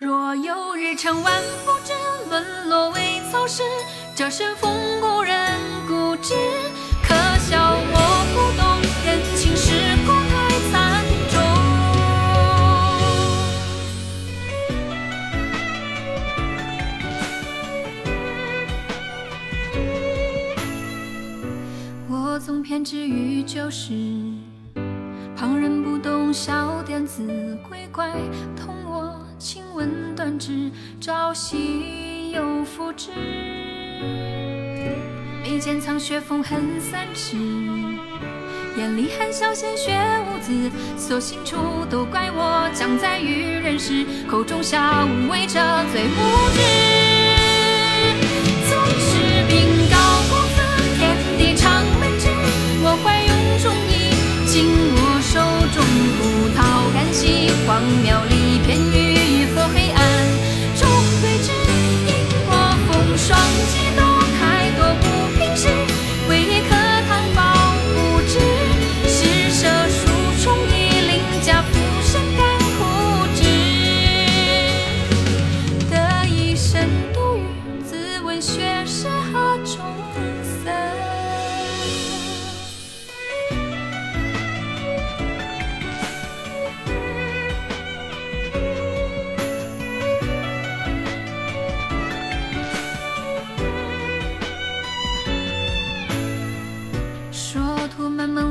若有日成万夫之沦落为草食，这身风故人固执。可笑我不懂人情世故太惨重。我总偏执于旧事，旁人不懂小点子，鬼怪同我轻吻断指，朝夕又复之。眉间藏雪风恨三尺，眼里含笑鲜血无字，所行处都怪我将在愚人时，口中笑无畏者最无知。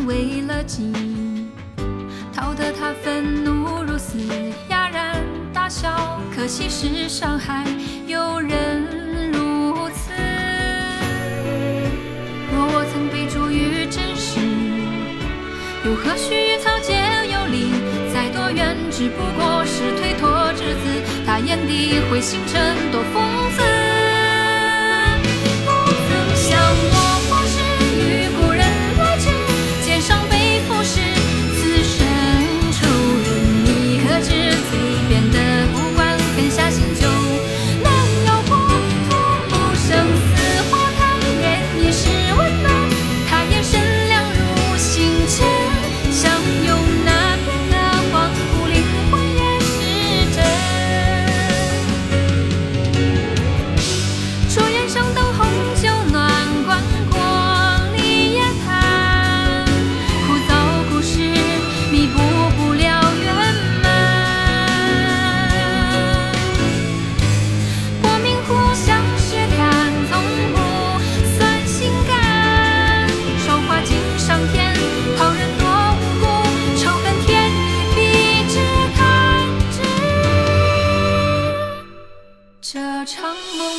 为了己，讨得他愤怒如斯，哑然大笑。可惜世上还有人如此。若我曾被逐于真实，又何须于草芥有理？再多怨，只不过是推脱之子。他眼底会星辰多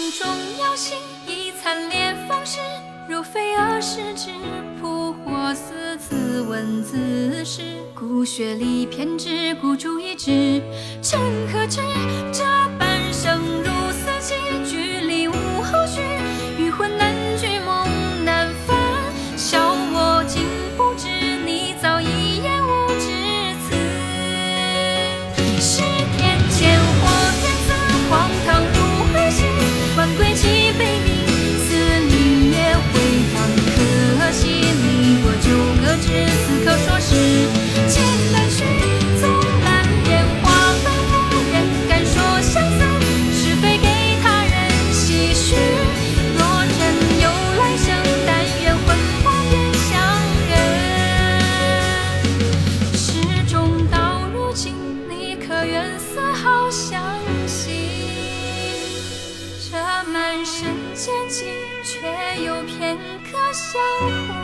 梦中有心，以惨烈方式，如飞蛾失之扑火，似，自问自是。骨血里偏执，孤注一掷，真可知险境，却有片刻相互。